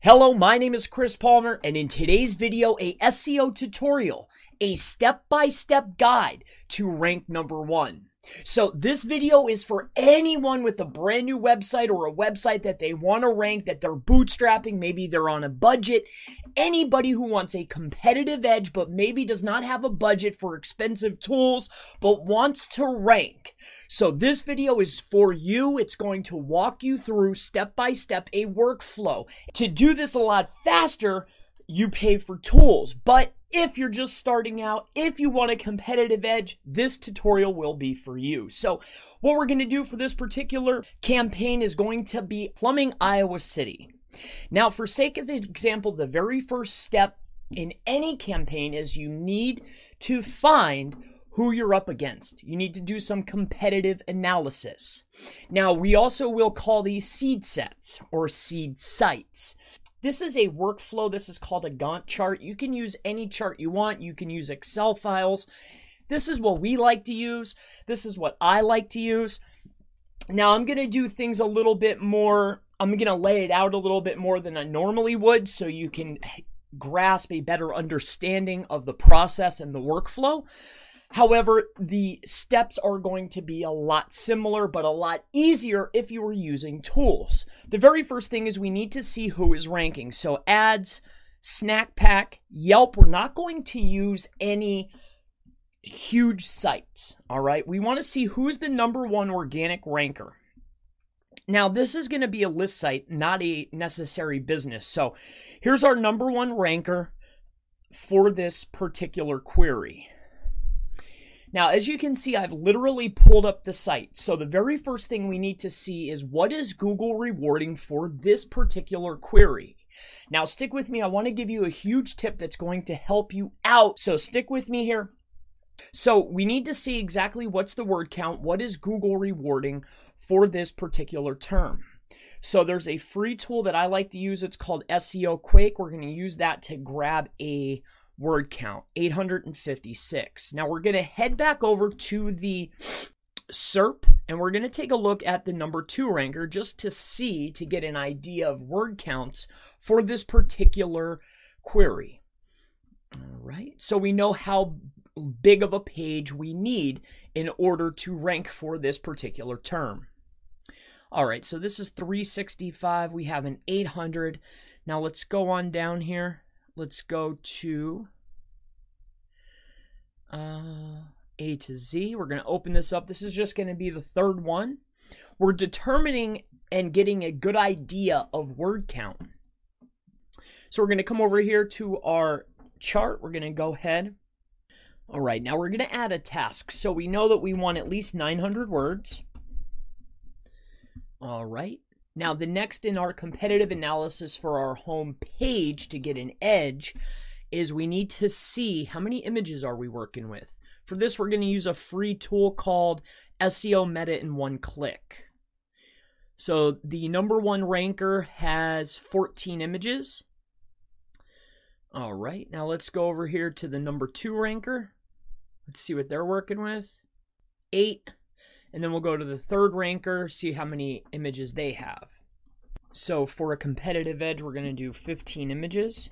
Hello, my name is Chris Palmer, and in today's video, a SEO tutorial, a step-by-step guide to rank number one. So this video is for anyone with a brand new website or a website that they want to rank, that they're bootstrapping, maybe they're on a budget, anybody who wants a competitive edge but maybe does not have a budget for expensive tools but wants to rank. So this video is for you. It's going to walk you through step by step a workflow. To do this a lot faster, you pay for tools, but if you're just starting out, if you want a competitive edge, this tutorial will be for you. So what we're going to do for this particular campaign is going to be plumbing Iowa City. Now, for sake of the example, the very first step in any campaign is you need to find who you're up against. You need to do some competitive analysis. Now, we also will call these seed sets or seed sites. This is a workflow. This is called a Gantt chart. You can use any chart you want. You can use Excel files. This is what we like to use. This is what I like to use. Now, I'm going to do things a little bit more, I'm going to lay it out a little bit more than I normally would so you can grasp a better understanding of the process and the workflow. However, the steps are going to be a lot similar, but a lot easier if you were using tools. The very first thing is we need to see who is ranking. So ads, Snack Pack, Yelp, we're not going to use any huge sites, all right? We want to see who's the number one organic ranker. Now, this is going to be a list site, not a necessary business. So here's our number one ranker for this particular query. Now, as you can see, I've literally pulled up the site. So the very first thing we need to see is what is Google rewarding for this particular query? Now, stick with me. I want to give you a huge tip that's going to help you out. So stick with me here. So we need to see exactly what's the word count. What is Google rewarding for this particular term? So there's a free tool that I like to use. It's called SEO Quake. We're going to use that to grab a word count 856. Now we're going to head back over to the SERP and we're going to take a look at the number two ranker just to see, to get an idea of word counts for this particular query. All right, so we know how big of a page we need in order to rank for this particular term. All right, so this is 365. We have an 800. Now let's go on down here let's go to uh, A to Z. We're going to open this up. This is just going to be the third one. We're determining and getting a good idea of word count. So we're going to come over here to our chart. We're going to go ahead. All right, now we're going to add a task. So we know that we want at least 900 words. All right. Now, the next in our competitive analysis for our home page to get an edge is we need to see how many images are we working with. For this, we're going to use a free tool called SEO Meta in one click. So the number one ranker has 14 images. All right, now let's go over here to the number two ranker. Let's see what they're working with. Eight. And then we'll go to the third ranker, see how many images they have. So for a competitive edge, we're going to do 15 images.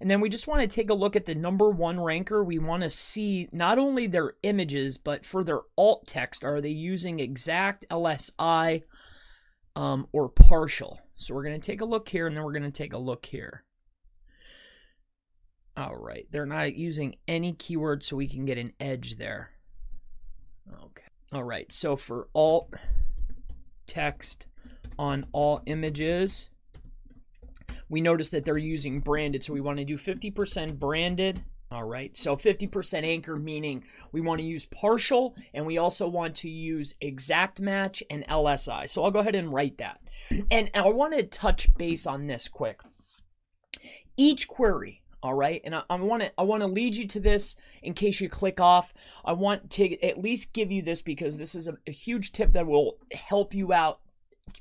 And then we just want to take a look at the number one ranker. We want to see not only their images, but for their alt text, are they using exact LSI um, or partial? So we're going to take a look here and then we're going to take a look here. All right, they're not using any keywords so we can get an edge there. Okay. All right, so for alt text on all images, we notice that they're using branded. So we want to do 50% branded. All right, so 50% anchor meaning we want to use partial and we also want to use exact match and LSI. So I'll go ahead and write that. And I want to touch base on this quick. Each query all right? And i want to i want to lead you to this in case you click off. I want to at least give you this because this is a, a huge tip that will help you out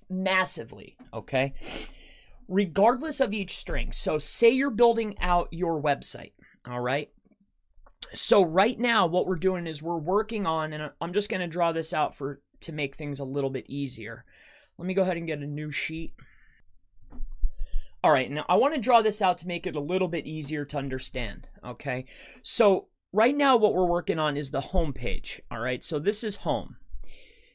massively okay? Regardless of each string so say you're building out your website all right? So right now what we're doing is we're working on and i'm just going to draw this out for to make things a little bit easier. Let me go ahead and get a new sheet All right, now I want to draw this out to make it a little bit easier to understand, okay? So right now what we're working on is the home page, all right? So this is home.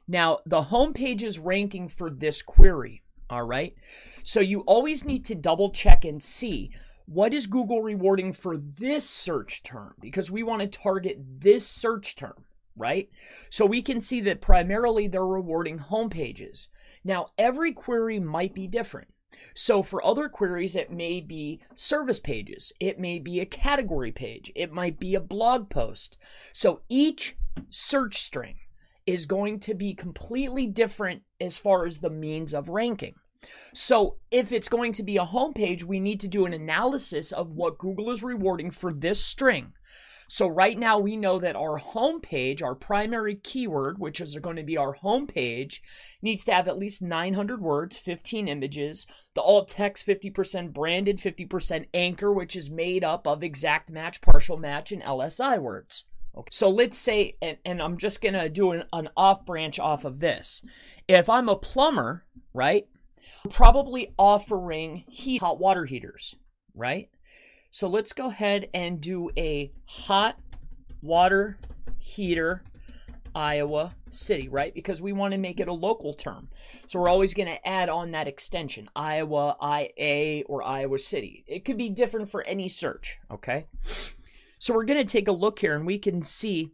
Now, the home page is ranking for this query, all right? So you always need to double check and see what is Google rewarding for this search term because we want to target this search term, right? So we can see that primarily they're rewarding home pages. Now, every query might be different. So for other queries, it may be service pages, it may be a category page, it might be a blog post. So each search string is going to be completely different as far as the means of ranking. So if it's going to be a homepage, we need to do an analysis of what Google is rewarding for this string. So right now we know that our home page, our primary keyword, which is going to be our home page, needs to have at least 900 words, 15 images, the alt text 50% branded, 50% anchor, which is made up of exact match, partial match, and LSI words. Okay. So let's say, and, and I'm just going to do an, an off branch off of this. If I'm a plumber, right, probably offering heat hot water heaters, right? So let's go ahead and do a hot water heater Iowa City, right? Because we want to make it a local term. So we're always going to add on that extension, Iowa, IA, or Iowa City. It could be different for any search, okay? So we're going to take a look here and we can see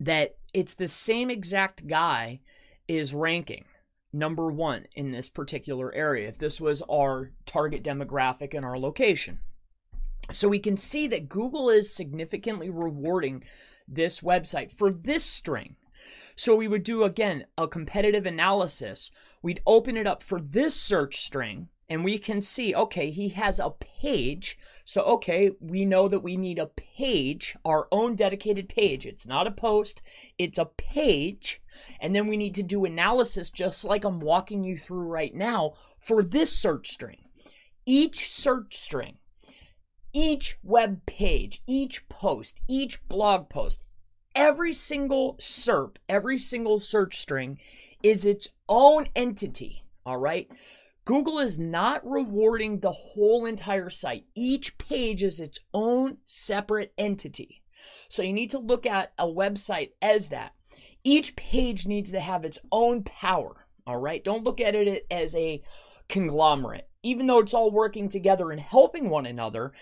that it's the same exact guy is ranking number one in this particular area if this was our target demographic and our location. So we can see that Google is significantly rewarding this website for this string. So we would do again a competitive analysis. We'd open it up for this search string and we can see okay, he has a page. So okay, we know that we need a page, our own dedicated page. It's not a post, it's a page. And then we need to do analysis just like I'm walking you through right now for this search string. Each search string each web page, each post, each blog post, every single SERP, every single search string is its own entity. All right. Google is not rewarding the whole entire site. Each page is its own separate entity. So you need to look at a website as that. Each page needs to have its own power. All right. Don't look at it as a conglomerate. Even though it's all working together and helping one another,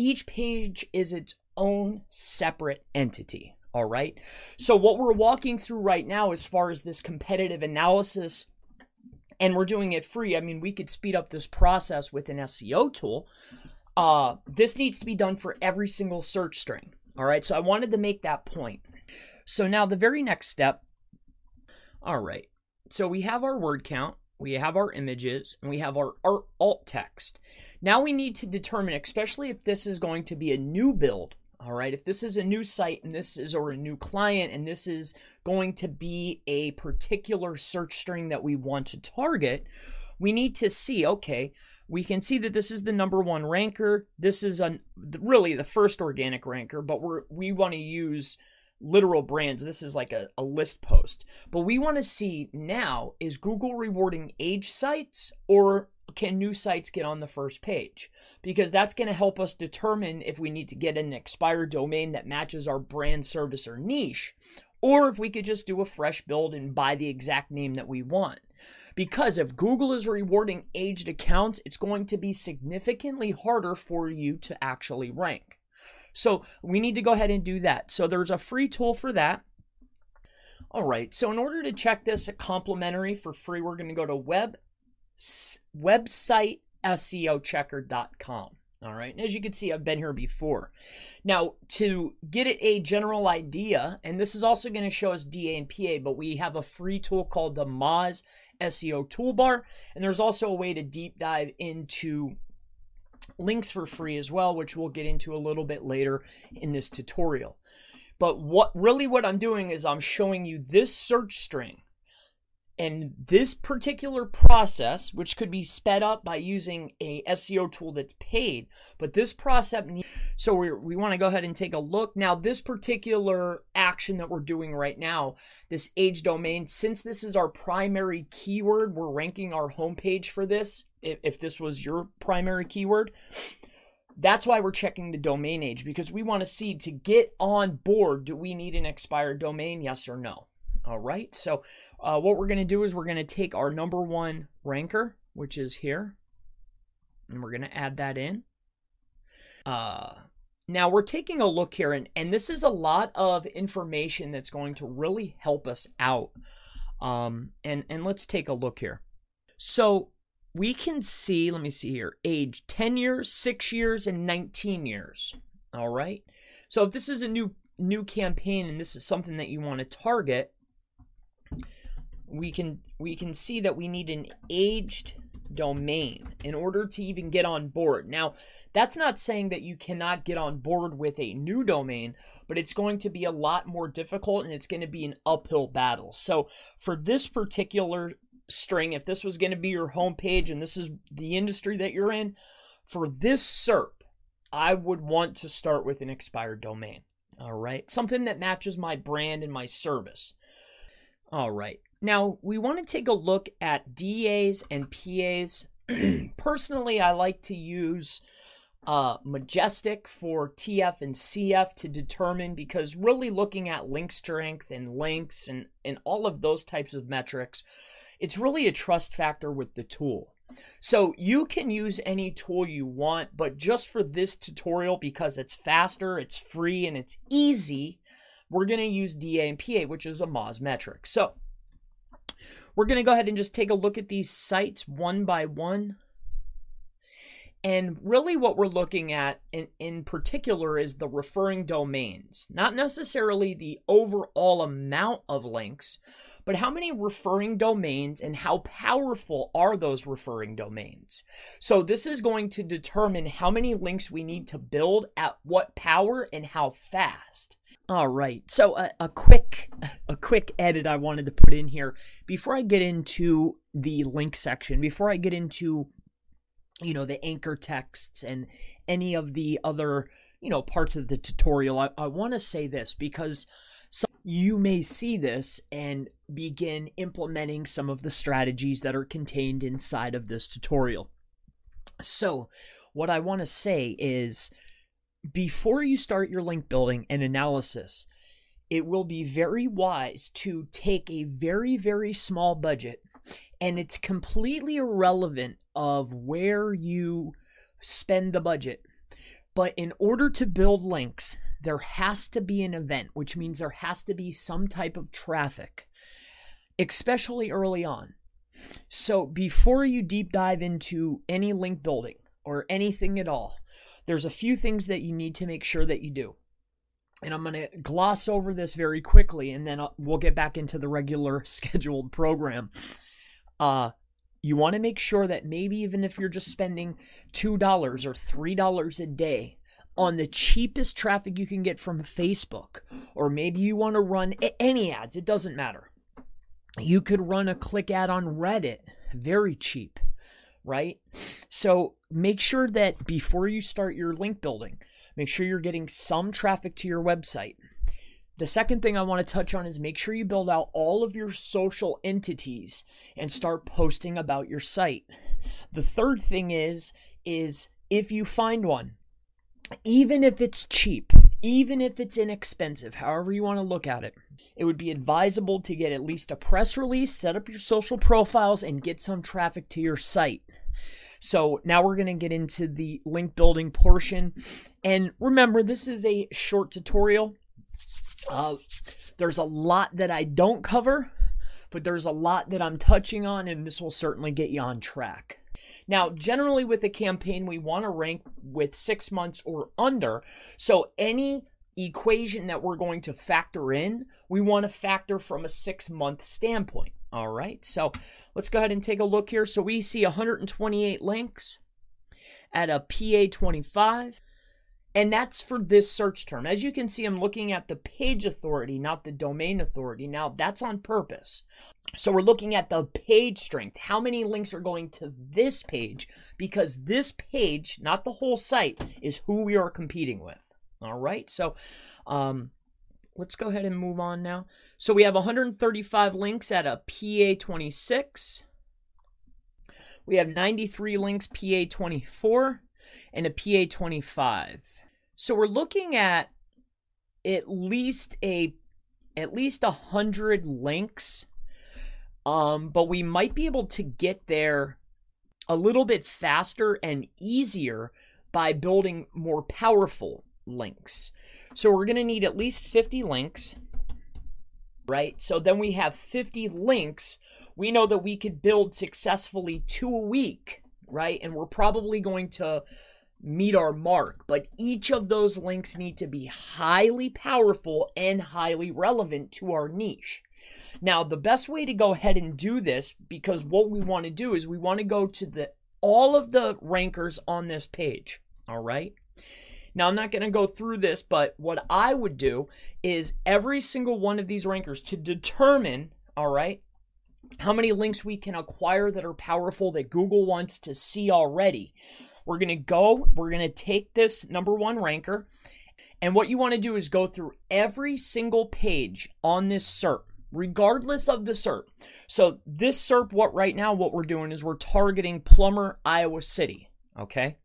each page is its own separate entity. All right. So, what we're walking through right now, as far as this competitive analysis, and we're doing it free, I mean, we could speed up this process with an SEO tool. Uh, this needs to be done for every single search string. All right. So, I wanted to make that point. So, now the very next step. All right. So, we have our word count we have our images, and we have our, our alt text. Now we need to determine, especially if this is going to be a new build, all right, if this is a new site and this is, or a new client, and this is going to be a particular search string that we want to target, we need to see, okay, we can see that this is the number one ranker. This is a, really the first organic ranker, but we're, we want to use literal brands. This is like a, a list post. But we want to see now is Google rewarding age sites or can new sites get on the first page? Because that's going to help us determine if we need to get an expired domain that matches our brand, service, or niche, or if we could just do a fresh build and buy the exact name that we want. Because if Google is rewarding aged accounts, it's going to be significantly harder for you to actually rank. So we need to go ahead and do that. So there's a free tool for that. All right, so in order to check this complimentary for free, we're going to go to web websiteseochecker.com. All right, and as you can see, I've been here before. Now, to get it a general idea, and this is also going to show us DA and PA, but we have a free tool called the Moz SEO Toolbar, and there's also a way to deep dive into links for free as well, which we'll get into a little bit later in this tutorial. But what really what I'm doing is I'm showing you this search string. And this particular process, which could be sped up by using a SEO tool that's paid, but this process, so we, we want to go ahead and take a look. Now, this particular action that we're doing right now, this age domain, since this is our primary keyword, we're ranking our homepage for this. If, if this was your primary keyword, that's why we're checking the domain age because we want to see to get on board, do we need an expired domain? Yes or no? All right. So uh, what we're going to do is we're going to take our number one ranker, which is here, and we're going to add that in. Uh, now we're taking a look here, and, and this is a lot of information that's going to really help us out. Um, and, and let's take a look here. So we can see, let me see here, age 10 years, 6 years, and 19 years. All right. So if this is a new new campaign and this is something that you want to target, we can we can see that we need an aged domain in order to even get on board. Now, that's not saying that you cannot get on board with a new domain, but it's going to be a lot more difficult and it's going to be an uphill battle. So, for this particular string, if this was going to be your homepage and this is the industry that you're in, for this SERP, I would want to start with an expired domain. All right. Something that matches my brand and my service. All right. Now, we want to take a look at DAs and PAs. Personally, I like to use uh, Majestic for TF and CF to determine because really looking at link strength and links and, and all of those types of metrics, it's really a trust factor with the tool. So you can use any tool you want, but just for this tutorial, because it's faster, it's free, and it's easy, we're going to use DA and PA, which is a Moz metric. So we're going to go ahead and just take a look at these sites one by one. And really, what we're looking at in, in particular is the referring domains, not necessarily the overall amount of links, but how many referring domains and how powerful are those referring domains? So this is going to determine how many links we need to build at what power and how fast. All right. So a, a quick a quick edit I wanted to put in here before I get into the link section, before I get into you know the anchor texts and any of the other you know parts of the tutorial i, I want to say this because you may see this and begin implementing some of the strategies that are contained inside of this tutorial. So, what I want to say is before you start your link building and analysis, it will be very wise to take a very, very small budget and it's completely irrelevant of where you spend the budget. But in order to build links, there has to be an event, which means there has to be some type of traffic, especially early on. So before you deep dive into any link building or anything at all, there's a few things that you need to make sure that you do. And I'm going to gloss over this very quickly and then we'll get back into the regular scheduled program. Uh, you want to make sure that maybe even if you're just spending $2 or $3 a day on the cheapest traffic you can get from Facebook, or maybe you want to run any ads, it doesn't matter. You could run a click ad on Reddit, very cheap, right? So make sure that before you start your link building, make sure you're getting some traffic to your website. The second thing I want to touch on is make sure you build out all of your social entities and start posting about your site. The third thing is is if you find one, even if it's cheap, even if it's inexpensive, however you want to look at it, it would be advisable to get at least a press release, set up your social profiles, and get some traffic to your site. So now we're going to get into the link building portion. And remember, this is a short tutorial. Uh, there's a lot that I don't cover, but there's a lot that I'm touching on, and this will certainly get you on track. Now, generally with a campaign, we want to rank with six months or under. So any equation that we're going to factor in, we want to factor from a six month standpoint. All right, so let's go ahead and take a look here. So we see 128 links at a PA 25 And that's for this search term. As you can see, I'm looking at the page authority, not the domain authority. Now, that's on purpose. So we're looking at the page strength. How many links are going to this page? Because this page, not the whole site, is who we are competing with. All right. So um, let's go ahead and move on now. So we have 135 links at a PA26. We have 93 links PA24 and a PA25. So we're looking at at least a at least a hundred links. Um, but we might be able to get there a little bit faster and easier by building more powerful links. So we're going to need at least 50 links, right? So then we have 50 links. We know that we could build successfully two a week, right? And we're probably going to meet our mark, but each of those links need to be highly powerful and highly relevant to our niche. Now, the best way to go ahead and do this, because what we want to do is we want to go to the all of the rankers on this page. All right. Now, I'm not going to go through this, but what I would do is every single one of these rankers to determine, all right, how many links we can acquire that are powerful that Google wants to see already. We're going to go, we're going to take this number one ranker, and what you want to do is go through every single page on this SERP, regardless of the SERP. So, this SERP, what right now, what we're doing is we're targeting Plumber, Iowa City, okay?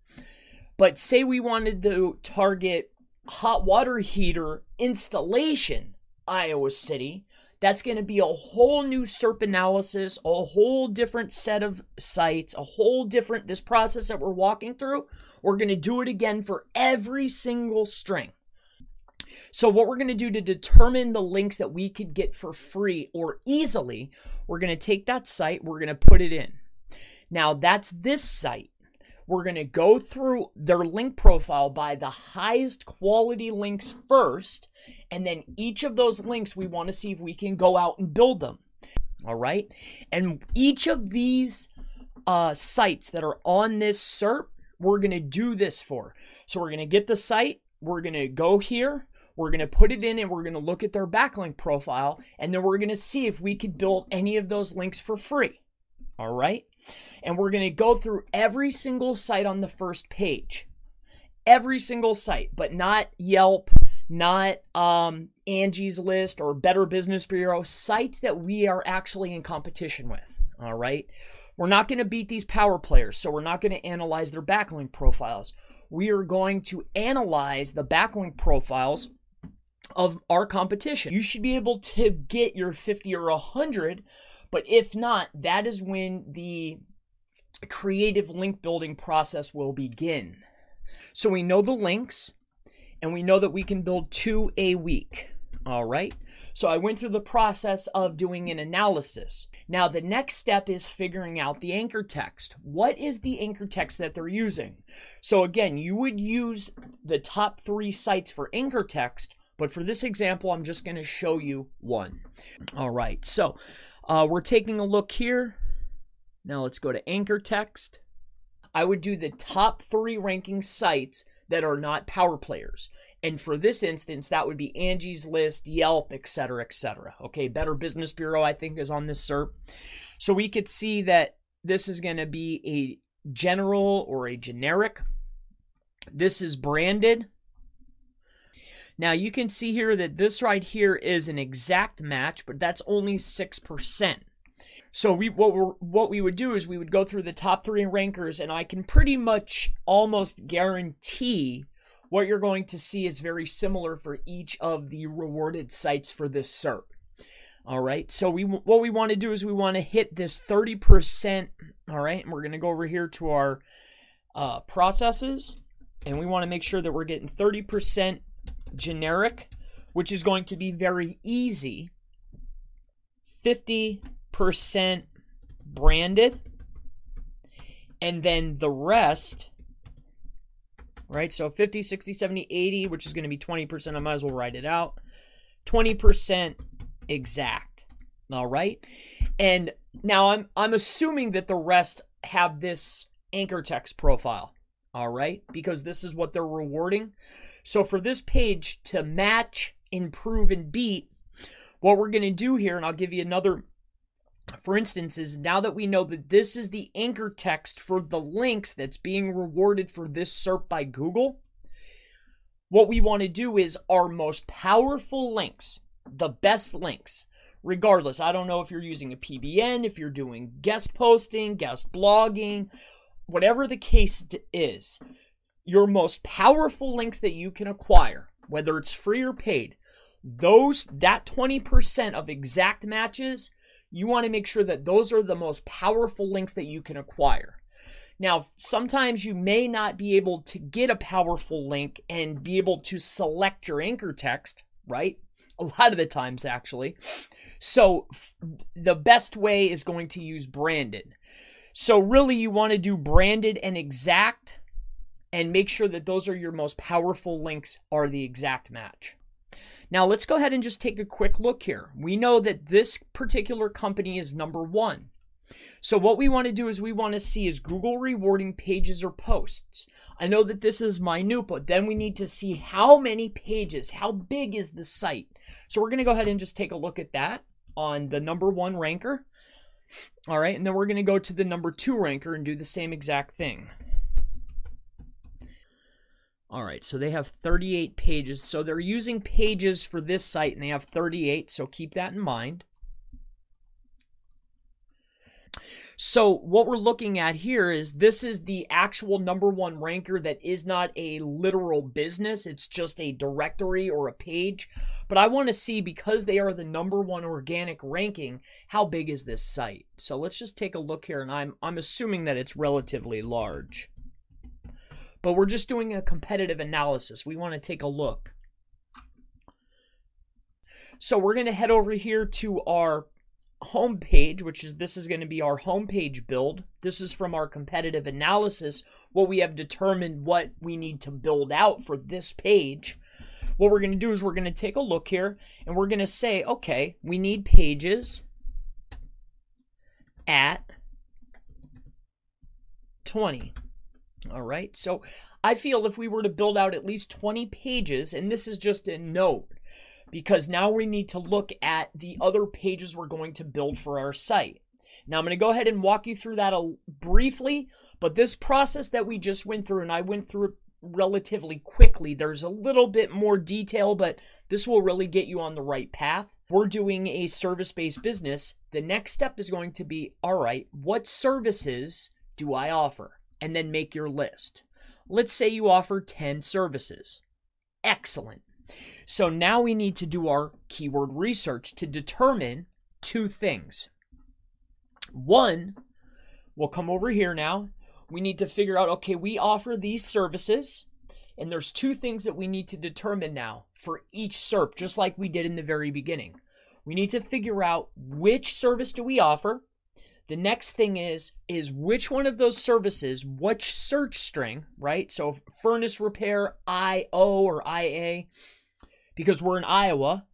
But say we wanted to target hot water heater installation, Iowa City, that's going to be a whole new SERP analysis, a whole different set of sites, a whole different, this process that we're walking through, we're going to do it again for every single string. So, what we're going to do to determine the links that we could get for free or easily, we're going to take that site, we're going to put it in. Now, that's this site. We're going to go through their link profile by the highest quality links first, and then each of those links, we want to see if we can go out and build them. All right. And each of these uh, sites that are on this SERP, we're going to do this for. So we're going to get the site, we're going to go here, we're going to put it in, and we're going to look at their backlink profile, and then we're going to see if we could build any of those links for free. All right. And we're going to go through every single site on the first page. Every single site, but not Yelp, not um, Angie's List or Better Business Bureau, sites that we are actually in competition with. All right. We're not going to beat these power players, so we're not going to analyze their backlink profiles. We are going to analyze the backlink profiles of our competition. You should be able to get your 50 or 100 but if not, that is when the creative link building process will begin. So we know the links and we know that we can build two a week. All right. So I went through the process of doing an analysis. Now, the next step is figuring out the anchor text. What is the anchor text that they're using? So, again, you would use the top three sites for anchor text, but for this example, I'm just going to show you one. All right. So, uh, we're taking a look here. Now let's go to anchor text. I would do the top three ranking sites that are not power players. And for this instance, that would be Angie's List, Yelp, etc., etc. Okay, Better Business Bureau, I think, is on this SERP. So we could see that this is going to be a general or a generic. This is branded. Now you can see here that this right here is an exact match, but that's only 6%. So we what we what we would do is we would go through the top 3 rankers and I can pretty much almost guarantee what you're going to see is very similar for each of the rewarded sites for this SERP. All right. So we what we want to do is we want to hit this 30%, all right? And we're going to go over here to our uh, processes and we want to make sure that we're getting 30% generic, which is going to be very easy. 50% branded. And then the rest, right? So 50, 60, 70, 80, which is going to be 20%. I might as well write it out. 20% exact. All right. And now I'm I'm assuming that the rest have this anchor text profile. All right, because this is what they're rewarding. So for this page to match, improve, and beat, what we're going to do here, and I'll give you another for instance, is now that we know that this is the anchor text for the links that's being rewarded for this SERP by Google, what we want to do is our most powerful links, the best links, regardless. I don't know if you're using a PBN, if you're doing guest posting, guest blogging, whatever the case is, your most powerful links that you can acquire, whether it's free or paid, those that 20% of exact matches you want to make sure that those are the most powerful links that you can acquire. Now, sometimes you may not be able to get a powerful link and be able to select your anchor text, right? A lot of the times, actually. So, the best way is going to use branded. So, really, you want to do branded and exact and make sure that those are your most powerful links are the exact match. Now let's go ahead and just take a quick look here. We know that this particular company is number one. So what we want to do is we want to see is Google rewarding pages or posts. I know that this is minute, but then we need to see how many pages, how big is the site. So we're going to go ahead and just take a look at that on the number one ranker. All right, and then we're going to go to the number two ranker and do the same exact thing. All right, so they have 38 pages. So they're using pages for this site and they have 38, so keep that in mind. So what we're looking at here is this is the actual number one ranker that is not a literal business. It's just a directory or a page. But I want to see because they are the number one organic ranking, how big is this site? So let's just take a look here and I'm I'm assuming that it's relatively large but we're just doing a competitive analysis. We want to take a look. So we're going to head over here to our home page, which is this is going to be our homepage build. This is from our competitive analysis, what we have determined what we need to build out for this page. What we're going to do is we're going to take a look here and we're going to say, okay, we need pages at 20. All right. So I feel if we were to build out at least 20 pages, and this is just a note, because now we need to look at the other pages we're going to build for our site. Now I'm going to go ahead and walk you through that briefly, but this process that we just went through, and I went through relatively quickly, there's a little bit more detail, but this will really get you on the right path. We're doing a service based business. The next step is going to be all right, what services do I offer? And then make your list. Let's say you offer 10 services. Excellent. So now we need to do our keyword research to determine two things. One, we'll come over here now. We need to figure out okay, we offer these services, and there's two things that we need to determine now for each SERP, just like we did in the very beginning. We need to figure out which service do we offer, the next thing is is which one of those services, which search string, right? So furnace repair IO or IA, because we're in Iowa,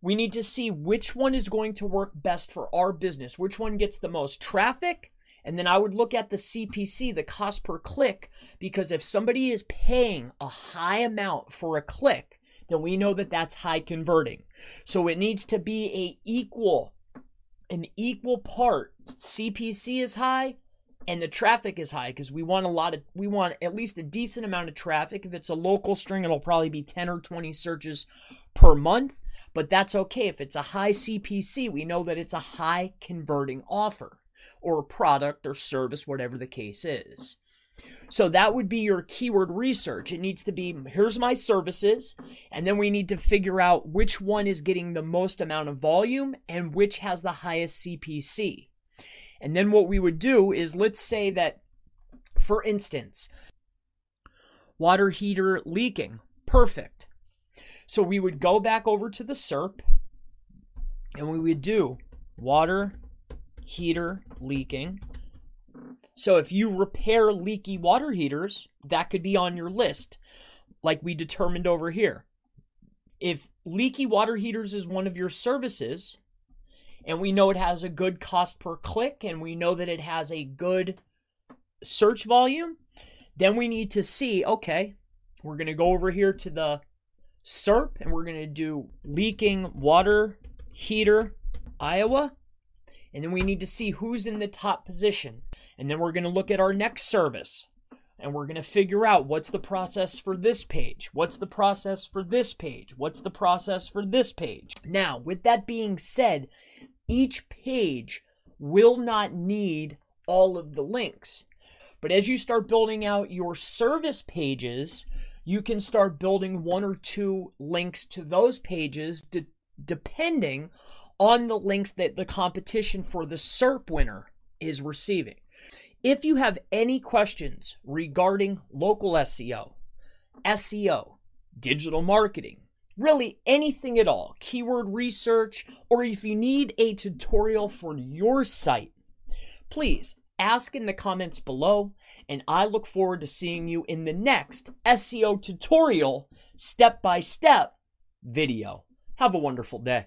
we need to see which one is going to work best for our business, which one gets the most traffic. And then I would look at the CPC, the cost per click, because if somebody is paying a high amount for a click, then we know that that's high converting. So it needs to be a equal an equal part CPC is high and the traffic is high because we want a lot of we want at least a decent amount of traffic. If it's a local string, it'll probably be 10 or 20 searches per month, but that's okay. If it's a high CPC, we know that it's a high converting offer or product or service, whatever the case is. So that would be your keyword research. It needs to be here's my services, and then we need to figure out which one is getting the most amount of volume and which has the highest CPC. And then what we would do is let's say that, for instance, water heater leaking. Perfect. So we would go back over to the SERP and we would do water heater leaking so if you repair leaky water heaters, that could be on your list, like we determined over here. If leaky water heaters is one of your services, and we know it has a good cost per click, and we know that it has a good search volume, Then we need to see, okay, we're going to go over here to the SERP and we're going to do leaking water heater Iowa. And then we need to see who's in the top position. And then we're going to look at our next service and we're going to figure out what's the process for this page, what's the process for this page, what's the process for this page. Now, with that being said, each page will not need all of the links. But as you start building out your service pages, you can start building one or two links to those pages de- depending on the links that the competition for the SERP winner is receiving. If you have any questions regarding local SEO, SEO, digital marketing, really anything at all, keyword research, or if you need a tutorial for your site, please ask in the comments below, and I look forward to seeing you in the next SEO tutorial step by step video. Have a wonderful day.